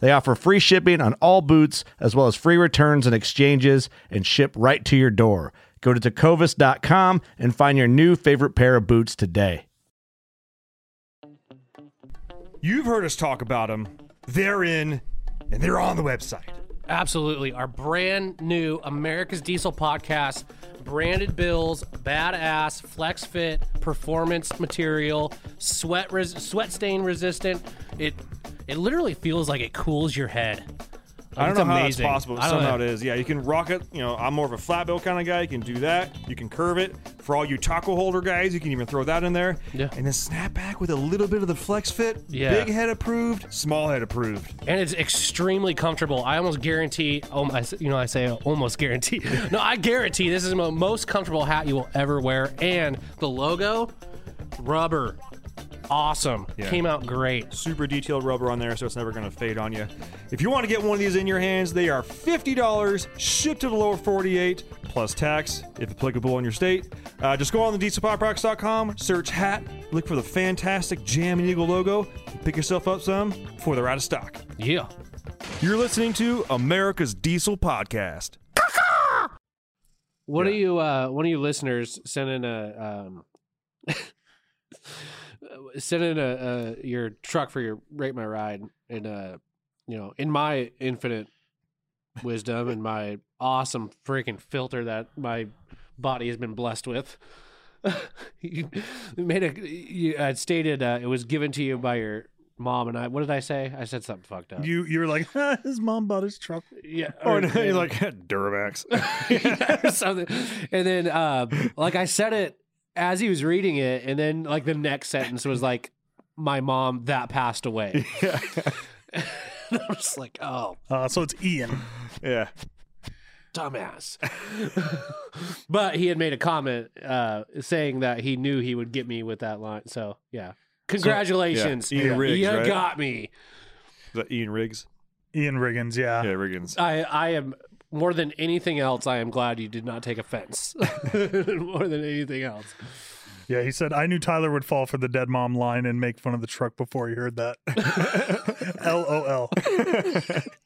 They offer free shipping on all boots, as well as free returns and exchanges, and ship right to your door. Go to tecovas.com and find your new favorite pair of boots today. You've heard us talk about them. They're in, and they're on the website. Absolutely. Our brand new America's Diesel podcast, branded bills, badass, flex fit, performance material, sweat res- sweat stain resistant. It it literally feels like it cools your head. I don't It's know how amazing. that's possible. but Somehow know. it is. Yeah, you can rock it. You know, I'm more of a flat bill kind of guy. You can do that. You can curve it. For all you taco holder guys, you can even throw that in there. Yeah. And then snap back with a little bit of the flex fit. Yeah. Big head approved, small head approved. and it's extremely comfortable. I almost guarantee, oh, I, s- you know, I say almost guarantee. No, I guarantee this is the most comfortable hat you will ever wear. And the logo, rubber, awesome. Yeah. Came out great. Super detailed rubber on there, so it's never going to fade on you. If you want to get one of these in your hands, they are $50, shipped to the lower 48, plus tax, if applicable in your state. Uh, just go on the dieselpowerproducts.com, search hat, look for the fantastic Jam and Eagle logo, and pick yourself up some before they're out of stock. Yeah. You're listening to America's Diesel Podcast. One of you, uh, one of you listeners, sent in a, um, sent in a, uh, your truck for your rate my ride, and uh, you know, in my infinite wisdom and my awesome freaking filter that my body has been blessed with. you made a you had stated uh, it was given to you by your mom and I. What did I say? I said something fucked up. You you were like, his mom bought his truck. yeah. Or- no, you're like, Duramax. or something. And then, uh, like I said it as he was reading it, and then like the next sentence was like, "My mom that passed away." and I was like, "Oh, Uh, so it's Ian. yeah. dumbass!" but he had made a comment uh, saying that he knew he would get me with that line. So yeah, congratulations, yeah, Ian Riggs, you right? got me. Is that Ian Riggs? Ian Riggins, yeah. Yeah, Riggins. I I am. More than anything else, I am glad you did not take offense. More than anything else. Yeah, he said, I knew Tyler would fall for the dead mom line and make fun of the truck before he heard that. LOL.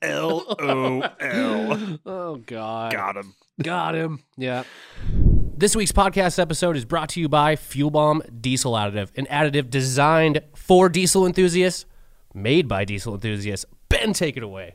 L O L. Oh God. Got him. Got him. Yeah. This week's podcast episode is brought to you by Fuel Bomb Diesel Additive, an additive designed for diesel enthusiasts, made by diesel enthusiasts. Ben, take it away.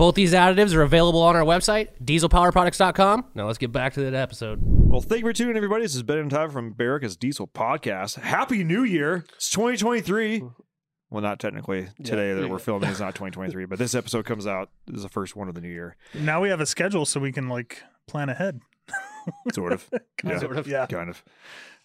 Both these additives are available on our website, dieselpowerproducts.com. Now let's get back to that episode. Well, thank you for tuning in, everybody. This is Ben and Ty from America's Diesel Podcast. Happy New Year! It's 2023. Well, not technically today that we're filming is not 2023, but this episode comes out this is the first one of the new year, Now we have a schedule so we can like plan ahead. sort of. yeah, Sort of. Yeah. kind of.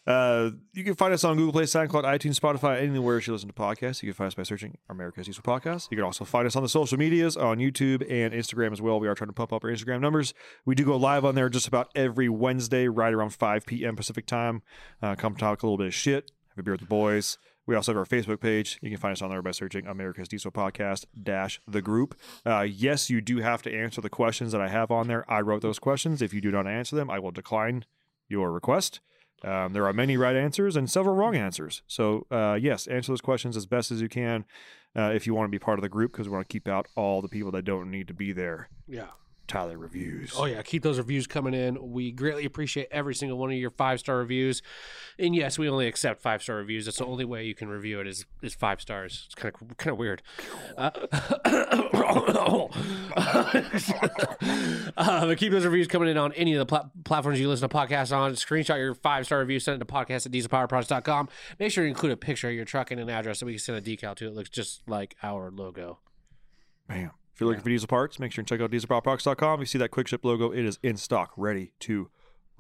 Uh, you can find us on Google Play, SoundCloud, iTunes, Spotify, anywhere you listen to podcasts. You can find us by searching America's Diesel Podcast. You can also find us on the social medias on YouTube and Instagram as well. We are trying to pump up our Instagram numbers. We do go live on there just about every Wednesday, right around 5 p.m. Pacific time. Uh, come talk a little bit of shit, have a beer with the boys. We also have our Facebook page. You can find us on there by searching America's Diesel Podcast dash the group. Uh, yes, you do have to answer the questions that I have on there. I wrote those questions. If you do not answer them, I will decline your request. Um, there are many right answers and several wrong answers. So, uh, yes, answer those questions as best as you can uh, if you want to be part of the group because we want to keep out all the people that don't need to be there. Yeah. Tyler reviews. Oh yeah, keep those reviews coming in. We greatly appreciate every single one of your five star reviews. And yes, we only accept five star reviews. That's the only way you can review it is is five stars. It's kind of kind of weird. Uh, uh, but keep those reviews coming in on any of the pla- platforms you listen to podcasts on. Screenshot your five star review, send it to podcast at dieselpowerproducts.com. Make sure you include a picture of your truck and an address so we can send a decal to it. It looks just like our logo. Bam. If you're looking for diesel parts, make sure and check out dieselpowerproducts.com. You see that quick ship logo, it is in stock, ready to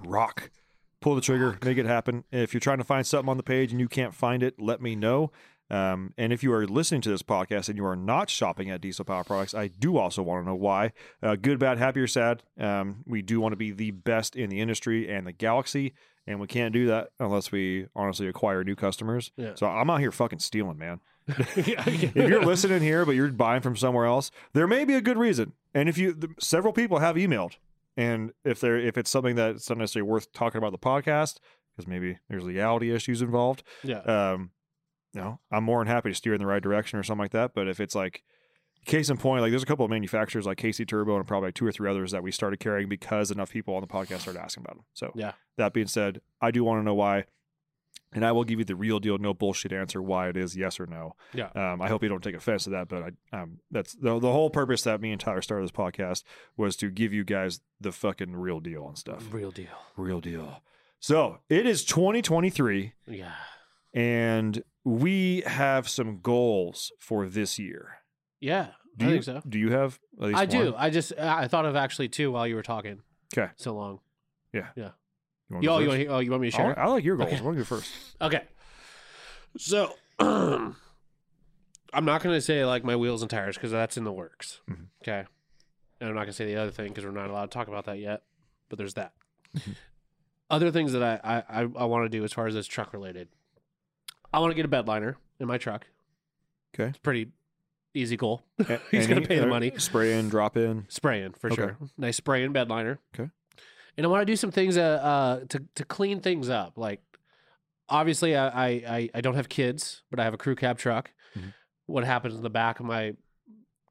rock. Pull the trigger, make it happen. If you're trying to find something on the page and you can't find it, let me know. Um, and if you are listening to this podcast and you are not shopping at Diesel Power Products, I do also want to know why. Uh, good, bad, happy, or sad. Um, we do want to be the best in the industry and the galaxy, and we can't do that unless we honestly acquire new customers. Yeah. So I'm out here fucking stealing, man. if you're listening here, but you're buying from somewhere else, there may be a good reason. And if you, th- several people have emailed, and if they're if it's something that's not necessarily worth talking about the podcast, because maybe there's legality issues involved, Yeah. um, you know, I'm more than happy to steer in the right direction or something like that. But if it's like case in point, like there's a couple of manufacturers like KC Turbo and probably like two or three others that we started carrying because enough people on the podcast started asking about them. So Yeah. that being said, I do want to know why. And I will give you the real deal, no bullshit answer why it is yes or no. Yeah. Um, I hope you don't take offense to that, but I, um, that's the the whole purpose that me and Tyler started this podcast was to give you guys the fucking real deal and stuff. Real deal. Real deal. So it is 2023, Yeah. and we have some goals for this year. Yeah. Do I you, think so. Do you have? I do. I just I thought of actually two while you were talking. 'Kay. So long. You wanna Yo, you want oh you want me to share? like- I like your goals. Okay. I want to go first. Okay. So I'm not gonna say like my wheels and tires because that's in the works. Mhm. Okay. And I'm not gonna say the other thing because we're not allowed to talk about that yet. But there's that. other things that I I, I, I want to do as far as this truck related. I want to get a bed liner in my truck. Okay. It's pretty easy goal. He's gonna pay the money. Spray in, drop in. Spraying for Okay. sure. Nice spray and bed liner. Okay. And I want to do some things uh, uh to to clean things up. Like obviously I I I, don't have kids, but I have a crew cab truck. Mhm. What happens in the back of my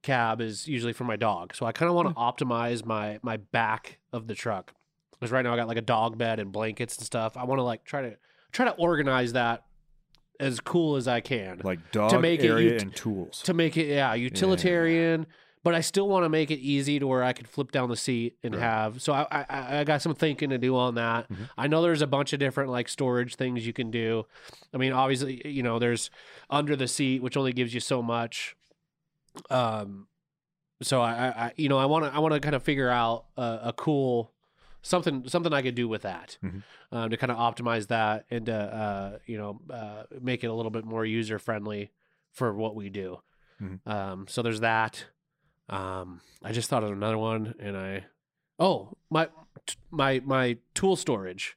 cab is usually for my dog. So I kind of want to optimize my my back of the truck. Because right now I got like a dog bed and blankets and stuff. I want to like try to try to organize that as cool as I can Like dog make it ut- and tools. to make it yeah utilitarian but i still want to make it easy to where i could flip down the seat and Right. have so I, I i got some thinking to do on that Mhm. i know there's a bunch of different like storage things you can do i mean obviously you know there's under the seat which only gives you so much um so i i, you know i want to i want to kind of figure out a, a cool something something i could do with that Mhm. um, to kind of optimize that and to, uh you know uh make it a little bit more user friendly for what we do Mhm. um so there's that um i just thought of another one and i oh my my my tool storage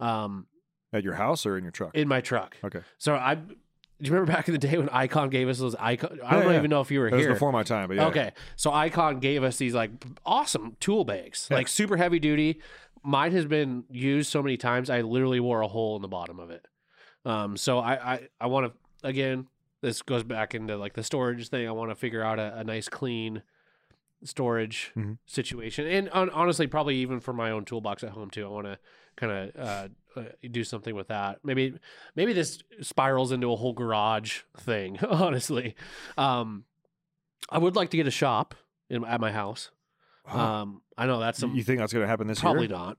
um At your house or in your truck? in my truck okay. so i do you remember back in the day when icon gave us those icon i don't Yeah, yeah. even know if you were That here before my time, but yeah. Okay. So Icon gave us these like awesome tool bags, Yeah. like super heavy duty. Mine has been used so many times, I literally wore a hole in the bottom of it. Um, so I, I, I want to, again, this goes back into like the storage thing. I want to figure out a, a nice, clean storage Mhm. situation, and on, honestly, probably even for my own toolbox at home too. I want to kind of uh, uh, do something with that. Maybe maybe this spirals into a whole garage thing. Honestly, um, I would like to get a shop in, at my house. Wow. Um, I know that's some you think that's going to happen this probably year? Probably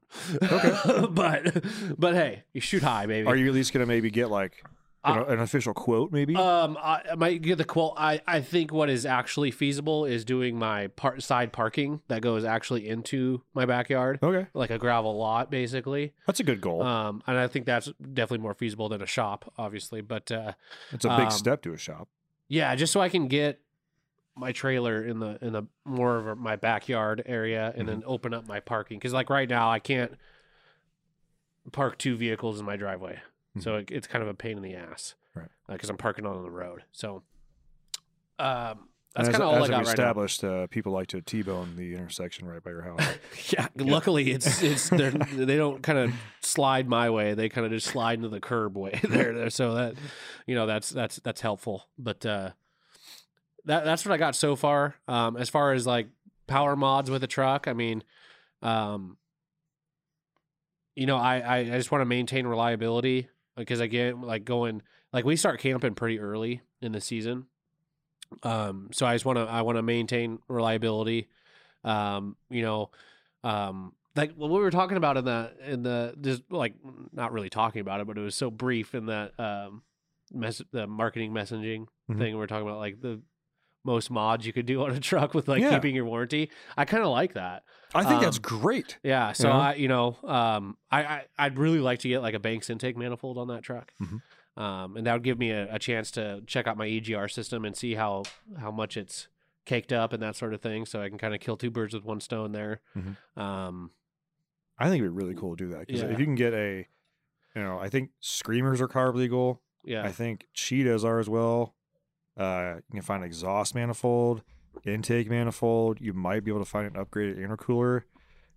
not. Okay. but but hey, you shoot high, baby. Are you at least going to maybe get like an, Uh, an official quote? Maybe. Um, I, might get the quote. I, I think what is actually feasible is doing my part side parking that goes actually into my backyard, okay, like a gravel lot, basically. that's a good goal. Um, and I think that's definitely more feasible than a shop, obviously. But uh, it's a big um, step to a shop. yeah, just so I can get my trailer in the in the more of a, my backyard area, and then open up my parking because like right now I can't park two vehicles in my driveway, so it, it's kind of a pain in the ass, Right. Because I'm parking on the road, so um, that's kind of all as I got right now. established, uh, people like to t-bone the intersection right by your house. Yeah, luckily it's it's they're, don't kind of slide my way; they kind of just slide into the curb way there. there. So that you know that's that's that's helpful. But uh, that that's what I got so far. Um, as far as like power mods with a truck, I mean, um, you know, I I, I just want to maintain reliability because again, like going like we start camping pretty early in the season. Um, so I just want to I want to maintain reliability. Um, you know, um, like what we were talking about in the in the just like not really talking about it, but it was so brief in that um, mess the marketing messaging Mhm. thing. We are talking about like the most mods you could do on a truck with like Yeah. keeping your warranty. I kind of like that. I think that's Um, great. Yeah. So know? I, you know, um, I, I I'd really like to get like a Banks intake manifold on that truck. Mhm. Um, and that would give me a, a chance to check out my EGR system and see how how much it's caked up and that sort of thing. So I can kind of kill two birds with one stone there. Mhm. Um, I think it'd be really cool to do that because Yeah. if you can get a, you know, I think screamers are CARB legal. yeah. I think cheetahs are as well. Uh, you can find exhaust manifold, intake manifold. You might be able to find an upgraded intercooler.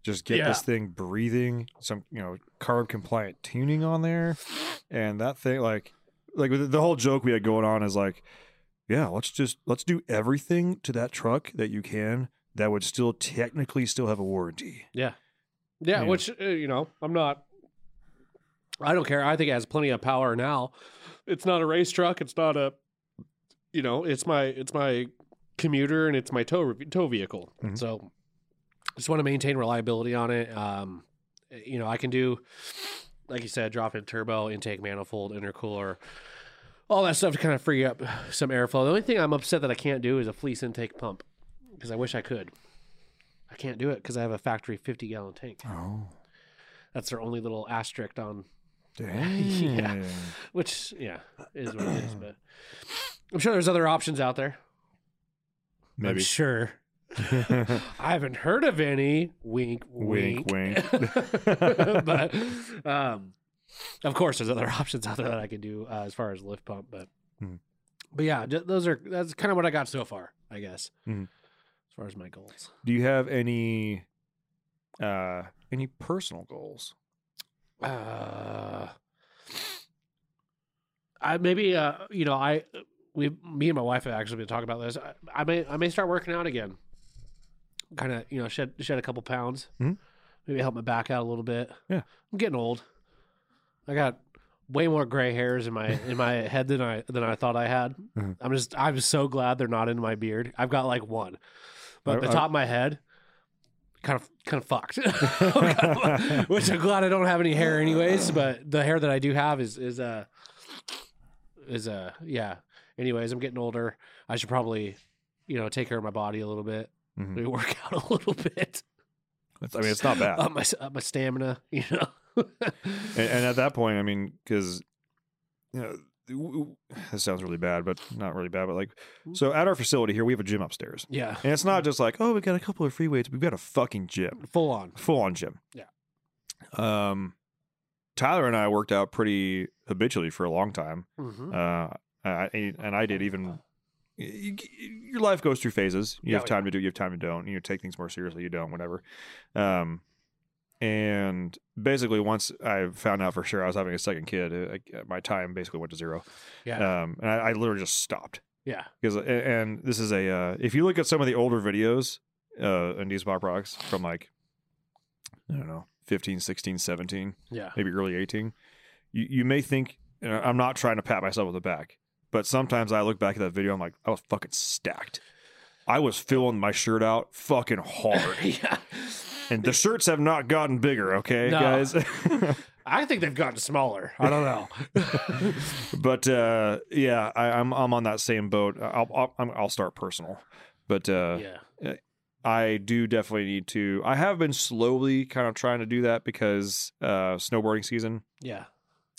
Just get this thing breathing, some you know CARB compliant tuning on there, and that thing like like the the whole joke we had going on is like, yeah, let's just let's do everything to that truck that you can that would still technically still have a warranty. Yeah. Yeah, Yeah. which uh, you know, I'm not I don't care. I think it has plenty of power now. It's not a race truck, it's not a you know, it's my it's my commuter and it's my tow tow vehicle. Mhm. So just want to maintain reliability on it. Um you know, I can do like you said, drop in turbo, intake manifold, intercooler, all that stuff to kind of free up some airflow. The only thing I'm upset that I can't do is a Fleece in-tank pump because I wish I could. I can't do it because I have a factory 50 gallon tank. Oh, That's their only little asterisk on, dang. which yeah is what it is. But I'm sure there's other options out there. I'm Maybe. sure. I haven't heard of any. Wink, Wink, wink. wink. but um, of course, there's other options out there that I could do uh, as far as lift pump. But Hmm. but yeah, those are that's kind of what I got so far. I guess Mhm. as far as my goals. Do you have any uh any personal goals? Uh, I maybe uh you know I we me and my wife have actually been talking about this. I, I may I may start working out again. Kind of you know shed shed a couple pounds. Mhm. Maybe help my back out a little bit. Yeah. I'm getting old. I got way more gray hairs in my in my head than I than I thought I had. Mhm. I'm just I'm so glad they're not in my beard. I've got like one, but I- the I- top of my head kind of kind of fucked. Which I'm glad I don't have any hair anyways. But the hair that I do have is is uh is uh yeah. Anyways, I'm getting older. I should probably you know take care of my body a little bit. Mhm. Maybe work out a little bit. I mean, it's not bad. Up my up my stamina. You know. and, and at that point, I mean, because you know, this sounds really bad, but not really bad. But like, so at our facility here, we have a gym upstairs, yeah. and it's not just like, oh, we got a couple of free weights. We've got a fucking gym, Full on. full on gym. Yeah. Um, Tyler and I worked out pretty habitually for a long time. Mm-hmm. Uh, I, and I did even. Your life goes through phases. You Yeah, have time to do. You have time to don't. You take things more seriously. You don't. Whatever. Um, and basically, once I found out for sure I was having a second kid, uh, I- my time basically went to zero. Yeah. Um, and I, I literally just stopped yeah. because. And this is a. Uh, if you look at some of the older videos uh, in Diesel Power Products from like, I don't know, 15, 16, 17, Yeah. maybe early 18. You, you may think, and I'm not trying to pat myself on the back, but sometimes I look back at that video, I'm like, I was fucking stacked. I was filling my shirt out fucking hard. yeah. and the shirts have not gotten bigger, okay, No. guys? I think they've gotten smaller. I don't know. but uh, yeah, I, I'm I'm on that same boat. I'll I'll, I'm- I'll start personal, but uh, yeah. I do definitely need to. I have been slowly kind of trying to do that because uh, snowboarding season. Yeah.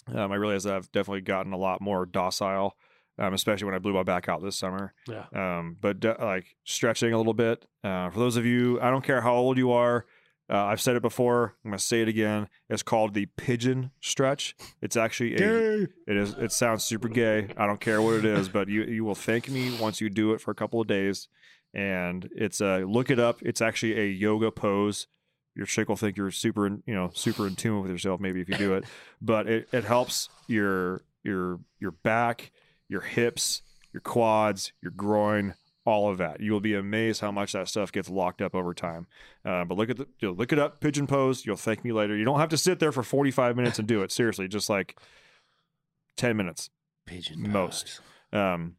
Um, I realize that I've definitely gotten a lot more docile, um, especially when I blew my back out this summer. Yeah. Um, but de- like stretching a little bit. Uh, for those of you, I don't care how old you are. Uh, I've said it before. I'm gonna say it again. It's called the pigeon stretch. It's actually a. It is. It sounds super gay. I don't care what it is, but you you will thank me once you do it for a couple of days. And it's a look it up. It's actually a yoga pose. Your chick will think you're super, in, you know, super in tune with yourself. Maybe if you do it, but it, it helps your your your back, your hips, your quads, your groin, all of that. You will be amazed how much that stuff gets locked up over time. Uh, but look at the you know, look it up, pigeon pose. You'll thank me later. You don't have to sit there for 45 minutes and do it. Seriously, just like 10 minutes. Pigeon Most. Um,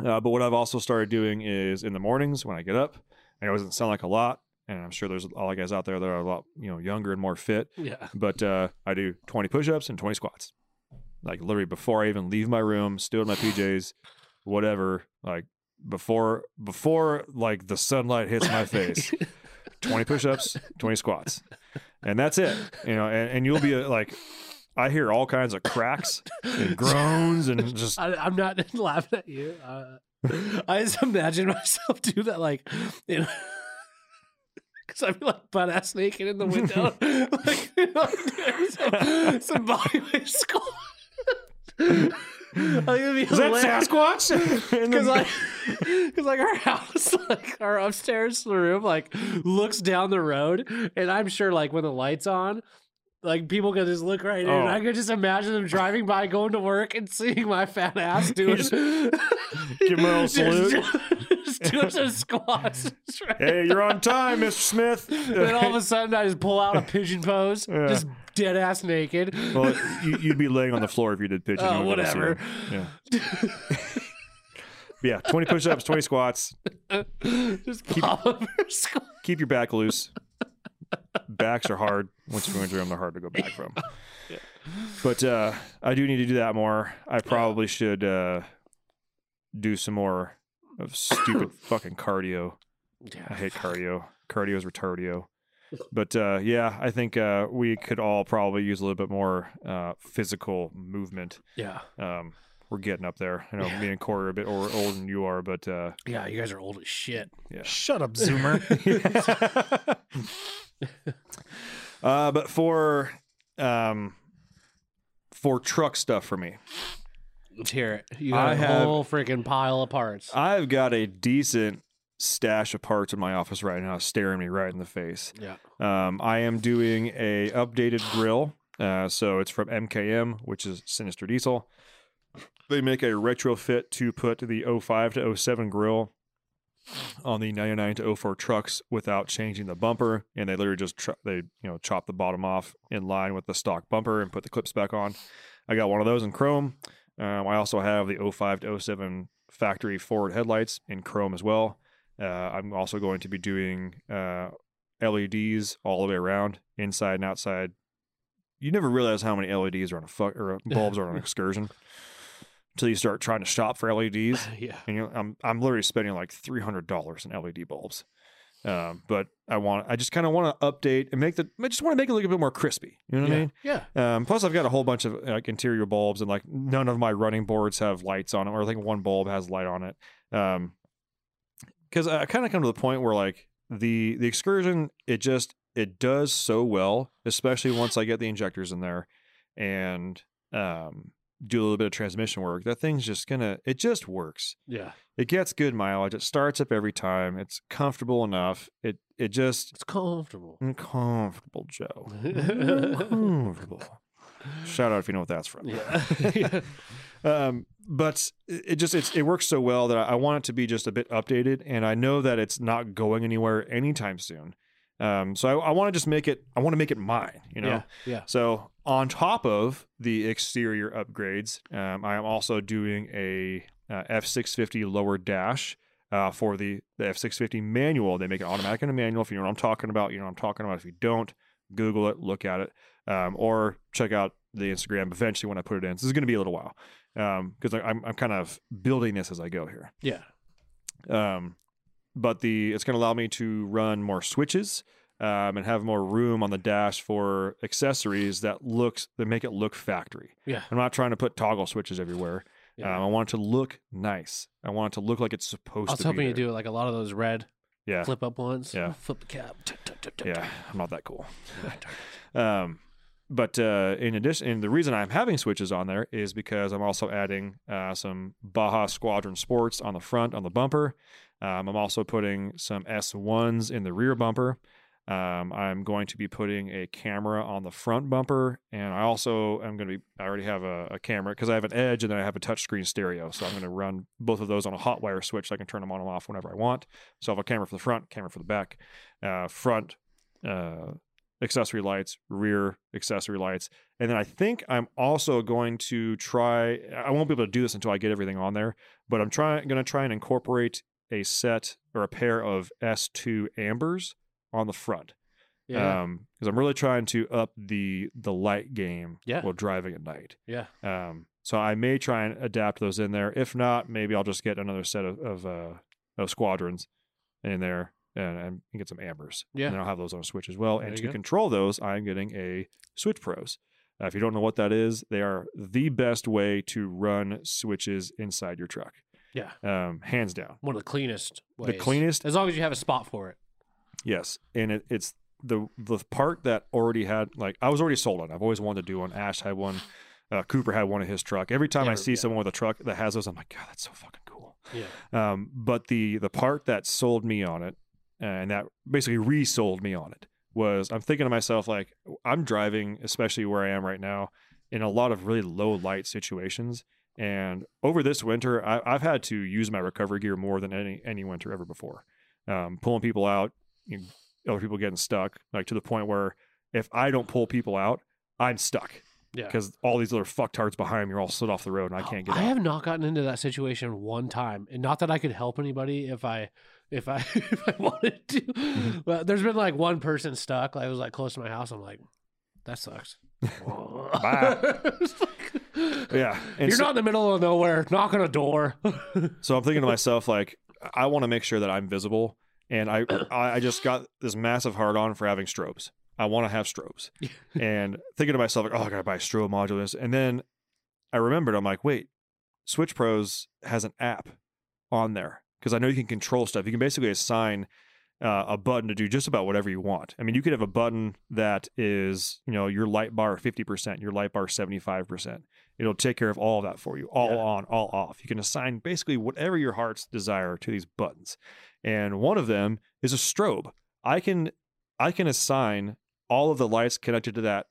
uh, but what I've also started doing is in the mornings when I get up, it doesn't sound like a lot, and I'm sure there's a lot of guys out there that are a lot you know younger and more fit. Yeah. But uh, I do 20 push-ups and 20 squats, like literally before I even leave my room, still in my PJs, whatever. Like before before like the sunlight hits my face, 20 push-ups, 20 squats, and that's it. You know, and, and you'll be uh, like. I hear all kinds of cracks and groans and just I, I'm not laughing at you. Uh, I just imagine myself do that, like, you know, because I'd be like butt ass naked in the window, like, you know, doing some, some bodyweight squat. I think it'd be Is that Sasquatch? Because like, because like our house, like our upstairs room, like looks down the road, and I'm sure like when the lights on, like people can just look right in. Oh. And I could just imagine them driving by, going to work, and seeing my fat ass doing. Just give 'em a little just- salute. Just doing some squats. Right hey, you're on time, Mr. Smith. then all of a sudden, I just pull out a pigeon pose, Yeah. just dead ass naked. well, you, you'd be laying on the floor if you did pigeon. Oh, whatever. Yeah. yeah, 20 push-ups, 20 squats. just pop up her squat. Keep your back loose. Backs are hard. Once you go into them, they're hard to go back from. But uh, I do need to do that more. I probably should uh, do some more of stupid fucking cardio. I hate cardio. Cardio is retardio. But uh, yeah, I think uh, we could all probably use a little bit more uh, physical movement. Yeah, Um, we're getting up there. I know me and Corey are a bit older, older than you are, but uh, yeah, you guys are old as shit. yeah. Shut up, Zoomer. uh, but for um, for truck stuff for me, Let's hear it. You got I a have- whole freaking pile of parts. I've got a decent stash of parts in my office right now, staring me right in the face. yeah. Um, I am doing a updated grill. Uh, so it's from MKM, which is Sinister Diesel. They make a retrofit to put the 05 to 07 grill on the 99 to 04 trucks without changing the bumper, and they literally just tr- they you know chop the bottom off in line with the stock bumper and put the clips back on. I got one of those in chrome. Um, I also have the 05 to 07 factory forward headlights in chrome as well. Uh, I'm also going to be doing uh, LEDs all the way around, inside and outside. You never realize how many LEDs are on a fuck or bulbs are on an excursion until you start trying to shop for LEDs. Yeah. And you know, I'm I'm literally spending like three hundred dollars in LED bulbs. Um, but I want I just kind of want to update and make the I just want to make it look a bit more crispy. You know what I mean? Yeah. Um, plus, I've got a whole bunch of like interior bulbs, and like none of my running boards have lights on them, or I think one bulb has light on it. Um, because I kind of come to the point where like the the excursion, it just it does so well, especially once I get the injectors in there, and um, do a little bit of transmission work. That thing's just gonna it just works. Yeah. It gets good mileage. It starts up every time. It's comfortable enough. It it just It's comfortable. comfortable, Joe. comfortable. Shout out if you know what that's from. Yeah. Um, but it it just it's, it works so well that I, I want it to be just a bit updated, and I know that it's not going anywhere anytime soon. Um, so I, I want to just make it. I want to make it mine. You know. Yeah. Yeah. So on top of the exterior upgrades, um, I am also doing a uh, F650 lower dash uh, for the the F650 manual. They make it automatic and a manual. If you know what I'm talking about, you know what I'm talking about. If you don't, Google it, look at it, um, or check out the Instagram eventually when I put it in. So this is going to be a little while because I'm I'm kind of building this as I go here. Yeah. Um, but the it's going to allow me to run more switches um, and have more room on the dash for accessories that looks that make it look factory. Yeah. I'm not trying to put toggle switches everywhere. Yeah. Um, I want it to look nice. I want it to look like it's supposed to be. I was to. hoping you do like a lot of those red Yeah, flip up ones. Yeah. Flip the cap. Yeah. I'm not that cool. Um, but uh, in addition, and the reason I'm having switches on there is because I'm also adding uh, some Baja Squadron Sports on the front on the bumper. Um, I'm also putting some S1s in the rear bumper. Um, I'm going to be putting a camera on the front bumper, and I also am going to be. I already have a, a camera because I have an Edge, and then I have a touchscreen stereo. So I'm going to run both of those on a hot wire switch. So I can turn them on and off whenever I want. So I have a camera for the front, camera for the back, uh, front uh, accessory lights, rear accessory lights. And then I think I'm also going to try I won't be able to do this until I get everything on there, but I'm trying going to try and incorporate a set or a pair of S2 ambers on the front. Yeah. Um because I'm really trying to up the the light game Yeah. while driving at night. yeah. Um so I may try and adapt those in there. If not, maybe I'll just get another set of of, uh, of squadrons in there and, and get some ambers. Yeah. And I'll have those on a Switch as well. There and to go. control those, I'm getting a Switch Pros. Uh, if you don't know what that is, they are the best way to run switches inside your truck. Yeah. Um, hands down. One of the cleanest. The cleanest, As long as you have a spot for it. yes. And it, it's the the part that already had like I was already sold on. I've always wanted to do one. Ash had one. Uh, Cooper had one in his truck. Every time I see yeah. someone with a truck that has those, I'm like, God, that's so fucking cool. Yeah. Um, but the the part that sold me on it, and that basically resold me on it, was I'm thinking to myself like I'm driving, especially where I am right now, in a lot of really low light situations. And over this winter, I, I've had to use my recovery gear more than any any winter ever before. Um, pulling people out, you know, other people getting stuck, like to the point where if I don't pull people out, I'm stuck Yeah. because all these other fucktards behind me are all slid off the road and I can't get I out. have not gotten into that situation one time, and not that I could help anybody if I if I if I wanted to. Mm-hmm. But there's been like one person stuck. Like, it was like close to my house. I'm like, that sucks. Like- yeah, and You're so- not in the middle of nowhere. Knock on a door. So I'm thinking to myself, like, I want to make sure that I'm visible, and I I I just got this massive hard on for having strobes. I want to have strobes, and thinking to myself, like, oh, I gotta buy a strobe modulus, and then I remembered, I'm like, wait, Switch Pros has an app on there because I know you can control stuff. You can basically assign uh, a button to do just about whatever you want. I mean, you could have a button that is, you know, your light bar 50%, your light bar 75%. It'll take care of all of that for you, all Yeah. on, all off. You can assign basically whatever your heart's desire to these buttons. And one of them is a strobe. I can I can assign all of the lights connected to that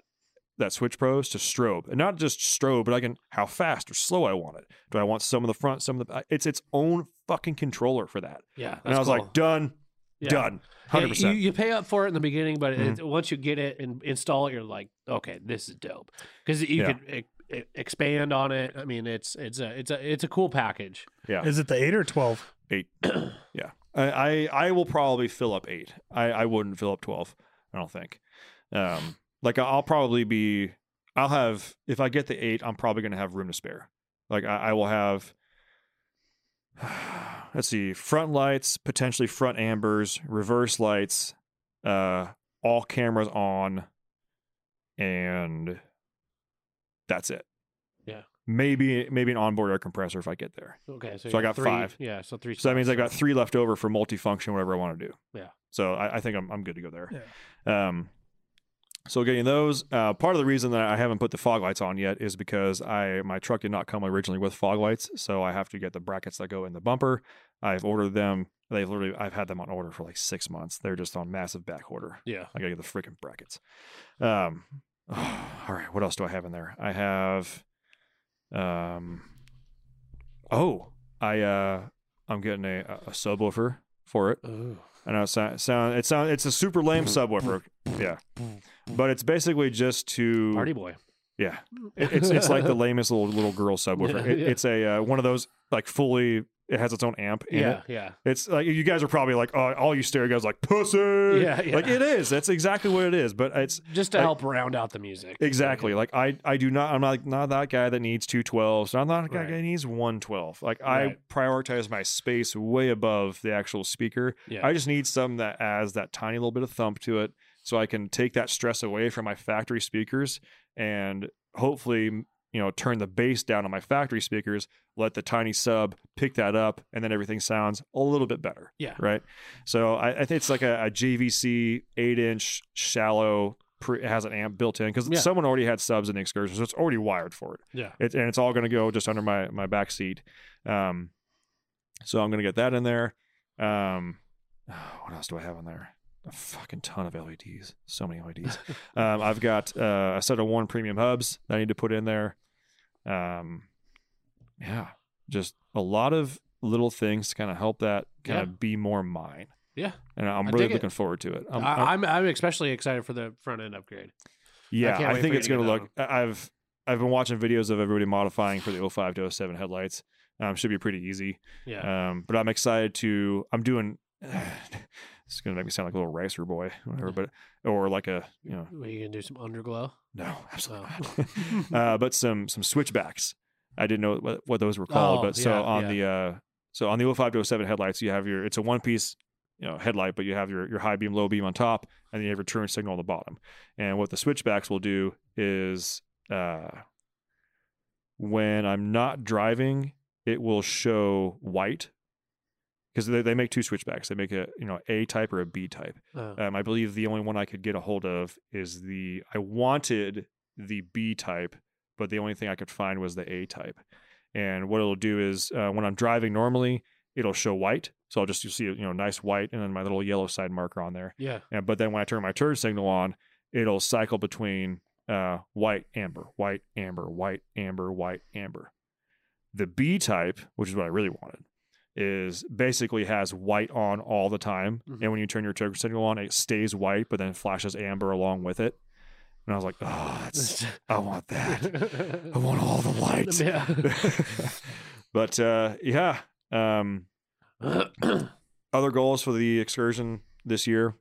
that Switch Pros to strobe, and not just strobe, but I can how fast or slow I want it. Do I want some of the front, some of the? It's its own fucking controller for that. yeah. and I was like, done, Yeah. done, hundred you, percent. you pay up for it in the beginning, but Mhm. it, once you get it and install it, you're like, okay, this is dope because you Yeah. could e- e- expand on it. I mean, it's it's a it's a it's a cool package. Yeah, Is it the eight or twelve? eight. yeah, I, I I will probably fill up eight. I I wouldn't fill up twelve. I don't think. Um, like I'll probably be. I'll have if I get the eight, I'm probably going to have room to spare. Like I, I will have. Let's see, front lights, potentially front ambers, reverse lights, uh, all cameras on, and that's it. Yeah. Maybe maybe an onboard air compressor if I get there. Okay, so, So I got three, five. Yeah, so three. So that means I got three left over for multifunction, whatever I want to do. Yeah. So I, I think I'm I'm good to go there. Yeah. Um, so getting those, uh, part of the reason that I haven't put the fog lights on yet is because I my truck did not come originally with fog lights, so I have to get the brackets that go in the bumper. I've ordered them. They've literally I've had them on order for like six months. They're just on massive back order. Yeah. I gotta get the freaking brackets. Um, all right, what else do I have in there? I have, um, Oh, I uh, I'm getting a, a subwoofer for it. Ooh. I know it sound, sound it sound it's a super lame subwoofer. Yeah, but it's basically just to Party boy. Yeah, It- it's it's like the lamest little little girl subwoofer. It, Yeah. It's a uh, one of those like fully. It has its own amp. In Yeah, it. yeah. It's like you guys are probably like, oh, all you stereo guys are like pussy. Yeah, yeah. Like it is. That's exactly what it is. But it's Just to Like- help round out the music. exactly like I I do not. I'm not not that guy that needs two twelves. I'm not that guy Right. that needs one twelve. Like I prioritize my space way above the actual speaker. Yeah. I just need something that adds that tiny little bit of thump to it so I can take that stress away from my factory speakers and hopefully, you know, turn the bass down on my factory speakers, let the tiny sub pick that up, and then everything sounds a little bit better. Yeah. Right. So I, I think it's like a, a JVC eight inch shallow. Pre, it has an amp built in because Yeah. someone already had subs in the excursion, so it's already wired for it. Yeah. It, and it's all going to go just under my my back seat. Um, so I'm going to get that in there. Um, what else do I have in there? A fucking ton of LEDs. So many LEDs. um, I've got uh, a set of Warn premium hubs that I need to put in there. Um, yeah, just a lot of little things to kind of help that kind Yeah. of be more mine. Yeah. And I'm I really dig it. looking forward to it. I'm, I, I'm- I'm especially excited for the front end upgrade. Yeah, can't I, think it's going to look. I- I've I've been watching videos of everybody modifying for the 05 to 07 headlights. Um, should be pretty easy. Yeah. Um, but I'm excited to. I'm doing. it's going to make me sound like a little racer boy, whatever. But or like a you know Are you gonna do some underglow? no, absolutely Oh. not. uh, but some some switchbacks. I didn't know what, what those were called, Oh, but so yeah, on yeah. the uh, so on the 05 to 07 headlights, you have your it's a one piece you know headlight, but you have your your high beam, low beam on top, and then you have your turn signal on the bottom. And what the switchbacks will do is uh, when I'm not driving, it will show white because they, they make two switchbacks. They make a you know A type or a B type. Oh. Um, I believe the only one I could get a hold of is the I wanted the B type, but the only thing I could find was the A type. And what it'll do is uh, when I'm driving normally, it'll show white. So I'll just you see you know nice white and then my little yellow side marker on there. yeah. And but then when I turn my turn signal on, it'll cycle between uh, white, amber, white, amber, white, amber, white, amber. The B type, which is what I really wanted, is basically has white on all the time. Mhm. And when you turn your trigger signal on, it stays white, but then flashes amber along with it. And I was like, oh, I want that. I want all the lights. Yeah. but uh, yeah. Um, other goals for the excursion this year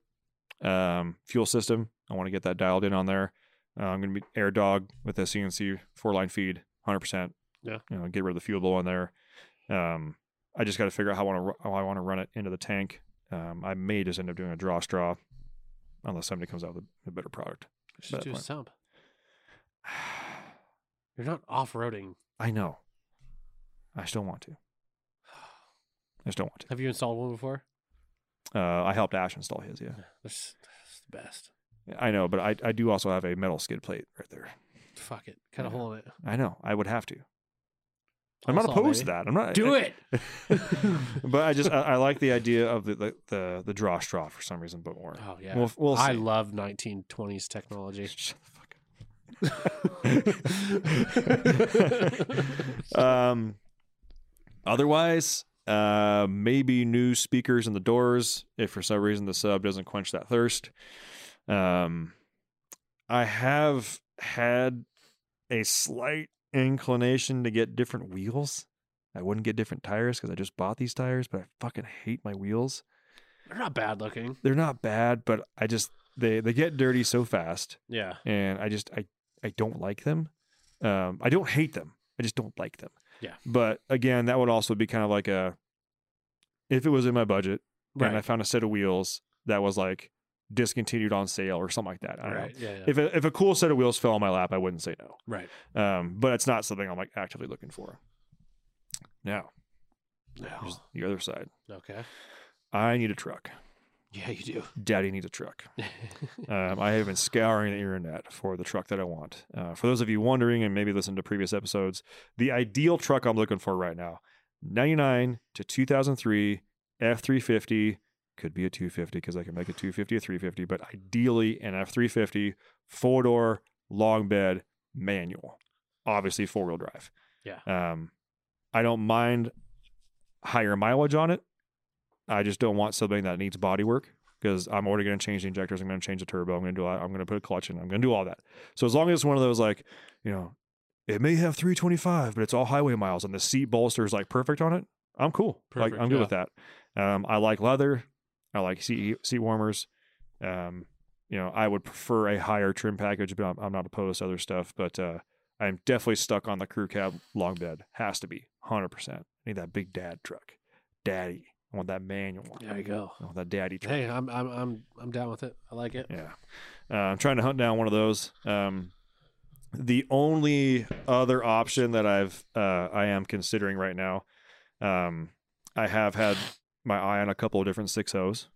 um, fuel system i want to get that dialed in on there uh, i'm going to be AirDog with a cnc four line feed 100% Yeah. you know get rid of the fuel bowl on there um, i just got to figure out how i want to how i want to run it into the tank um, i may just end up doing a draw straw unless somebody comes out with a, a better product Just do a sump. You're not off roading. i know i still want to i still want to Have you installed one before? uh, i helped ash install his yeah That's, that's the best. i know but I, I do also have a metal skid plate right there Fuck it. Cut a Yeah. hole in it. I know. I would have to. I'm not opposed to that. I'm not. Do I- it. but I just I, I like the idea of the, the the the draw straw for some reason, but more. Oh yeah. We'll, we'll I love 1920s technology. Shut the fuck up. um. Otherwise, uh, maybe new speakers in the doors if for some reason the sub doesn't quench that thirst. Um, I have had a slight inclination to get different wheels. I wouldn't get different tires because I just bought these tires, but I fucking hate my wheels. They're not bad looking. They're not bad, but I just they they get dirty so fast, Yeah. and I just I I don't like them. Um, I don't hate them. I just don't like them. Yeah. But again, that would also be kind of like a if it was in my budget Right. and I found a set of wheels that was like discontinued on sale or something like that. I don't right. know. Yeah. yeah. If a, if a cool set of wheels fell on my lap, I wouldn't say no. right. Um, but it's not something I'm like actively looking for. Now, No. the other side. Okay. I need a truck. Yeah, you do. Daddy needs a truck. Um, I have been scouring the internet for the truck that I want. Uh, for those of you wondering, and maybe listen to previous episodes, the ideal truck I'm looking for right now 99 to 2003 F350. Could be a 250 because I can make a 250 a 350, but ideally an F350, four door, long bed, manual. Obviously, four wheel drive. Yeah. Um, I don't mind higher mileage on it. I just don't want something that needs body work because I'm already going to change the injectors. I'm going to change the turbo. I'm going to do. I'm going to put a clutch in. I'm going to do all that. So as long as it's one of those like, you know, it may have 325, but it's all highway miles, and the seat bolster is like perfect on it. I'm cool. Perfect, like I'm good yeah. with that. Um, I like leather. I like seat seat warmers. Um, you know, I would prefer a higher trim package, but I'm, I'm not opposed to other stuff. But uh, I'm definitely stuck on the crew cab long bed. Has to be 100. percent I Need that big dad truck, daddy. I want that manual. There you go. I want that daddy truck. Hey, I'm I'm I'm I'm down with it. I like it. Yeah. Uh, I'm trying to hunt down one of those. Um, the only other option that I've uh, I am considering right now, um, I have had my eye on a couple of different six O's.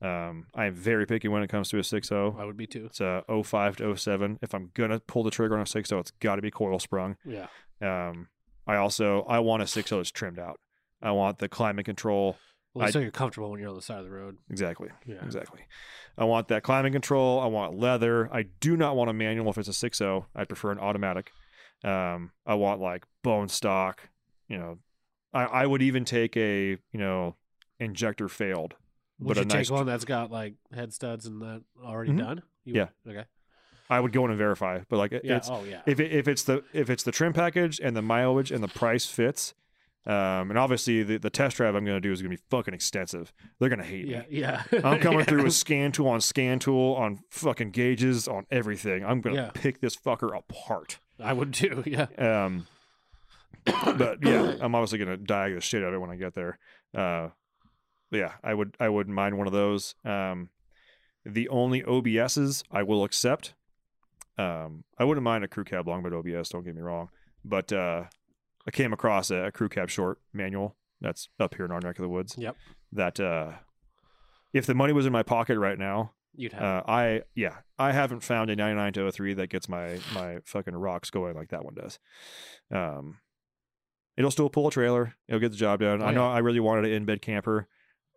Um, I am very picky when it comes to a six O. I would be too. It's a 05 to 07. If I'm gonna pull the trigger on a six O, it's got to be coil sprung. Yeah. Um, I also I want a six O that's trimmed out. I want the climate control. Well, I- so you're comfortable when you're on the side of the road. Exactly. Yeah. Exactly. I want that climate control. I want leather. I do not want a manual if it's a 6.0. I prefer an automatic. Um, I want like bone stock. You know, I, I would even take a you know injector failed, Would but you a take nice. one that's got like head studs and that already Mhm. done? You Yeah. would? Okay. I would go in and verify, but like Yeah. it's oh yeah. if it, if it's the if it's the trim package and the mileage and the price fits. Um, and obviously the, the test drive I'm going to do is going to be fucking extensive. They're going to hate it. yeah. me. Yeah. I'm coming Yeah. through with scan tool on scan tool on fucking gauges on everything. I'm gonna Yeah. pick this fucker apart. I would too. Yeah. Um, but yeah, I'm obviously gonna diag the shit out of it when I get there. Uh, yeah, I would I wouldn't mind one of those. Um, the only OBSs I will accept. Um, I wouldn't mind a crew cab long bed OBS. Don't get me wrong, but uh, I came across a, a crew cab short manual that's up here in our neck of the woods. Yep. That uh, if the money was in my pocket right now, You'd have. uh, I yeah, I haven't found a 99 to 03 that gets my my fucking rocks going like that one does. Um, it'll still pull a trailer. It'll get the job done. Oh, I know yeah. I really wanted an in bed camper.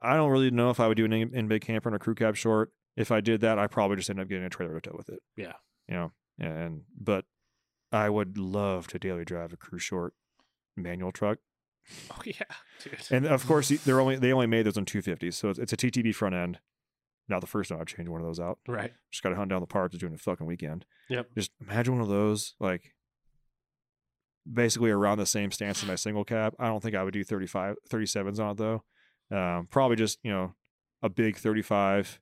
I don't really know if I would do an in bed camper and a crew cab short. If I did that, I probably just end up getting a trailer to tow with it. Yeah. you know, and but I would love to daily drive a crew short manual truck. oh yeah, dude. And of course, they're only they only made those on 250s, so it's, it's a TTB front end. Not the first time I've changed one of those out. right. Just got to hunt down the parts doing a fucking weekend. Yep. Just imagine one of those, like basically around the same stance as my single cab. I don't think I would do 35, 37s on it though. Um, probably just, you know, a big 35,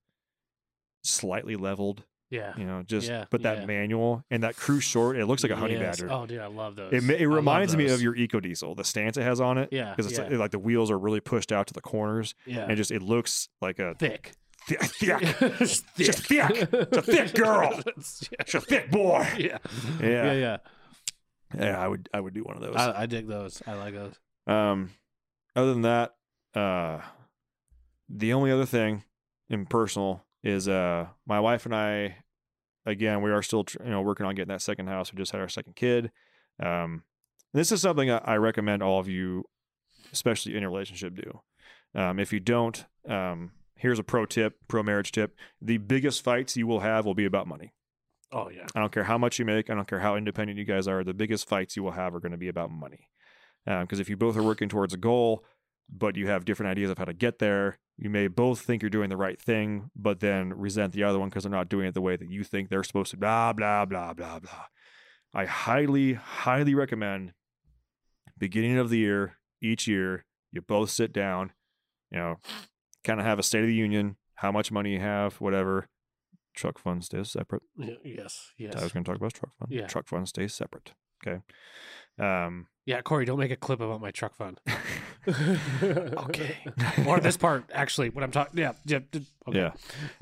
slightly leveled, Yeah. you know, just, Yeah, but that yeah. manual and that crew short, it looks like a honey Yes. badger. Oh, dude, I love those. It, it reminds me of your Eco Diesel, the stance it has on it. Yeah. Because it's yeah. like, like the wheels are really pushed out to the corners yeah. and just, it looks like a thick. thick, thick, thick. It's a thick girl. It's- it's a thick boy. yeah. Yeah. Yeah. Yeah. Yeah, I would I would do one of those. I, I dig those. I like those. um other than that, uh the only other thing in personal is uh my wife and I again, we are still you know working on getting that second house. We just had our second kid. Um this is something I, I recommend all of you especially in a relationship do. Um if you don't um here's a pro tip, pro marriage tip. The biggest fights you will have will be about money. Oh yeah. I don't care how much you make. I don't care how independent you guys are. The biggest fights you will have are going to be about money. Because if you both are working towards a goal, but you have different ideas of how to get there, you may both think you're doing the right thing, but then resent the other one because they're not doing it the way that you think they're supposed to. Blah, blah, blah, blah, blah. I highly, highly recommend beginning of the year, each year, you both sit down, you know, kind of have a state of the union, how much money you have, whatever. Truck fund stays separate. Yes. Yes. I was going to talk about truck fund. Yeah. Truck fund stays separate. Okay. Um, Yeah, Corey, don't make a clip about my truck fund. Okay. or this part, actually, what I'm talking. Yeah. Yeah. Okay. Yeah.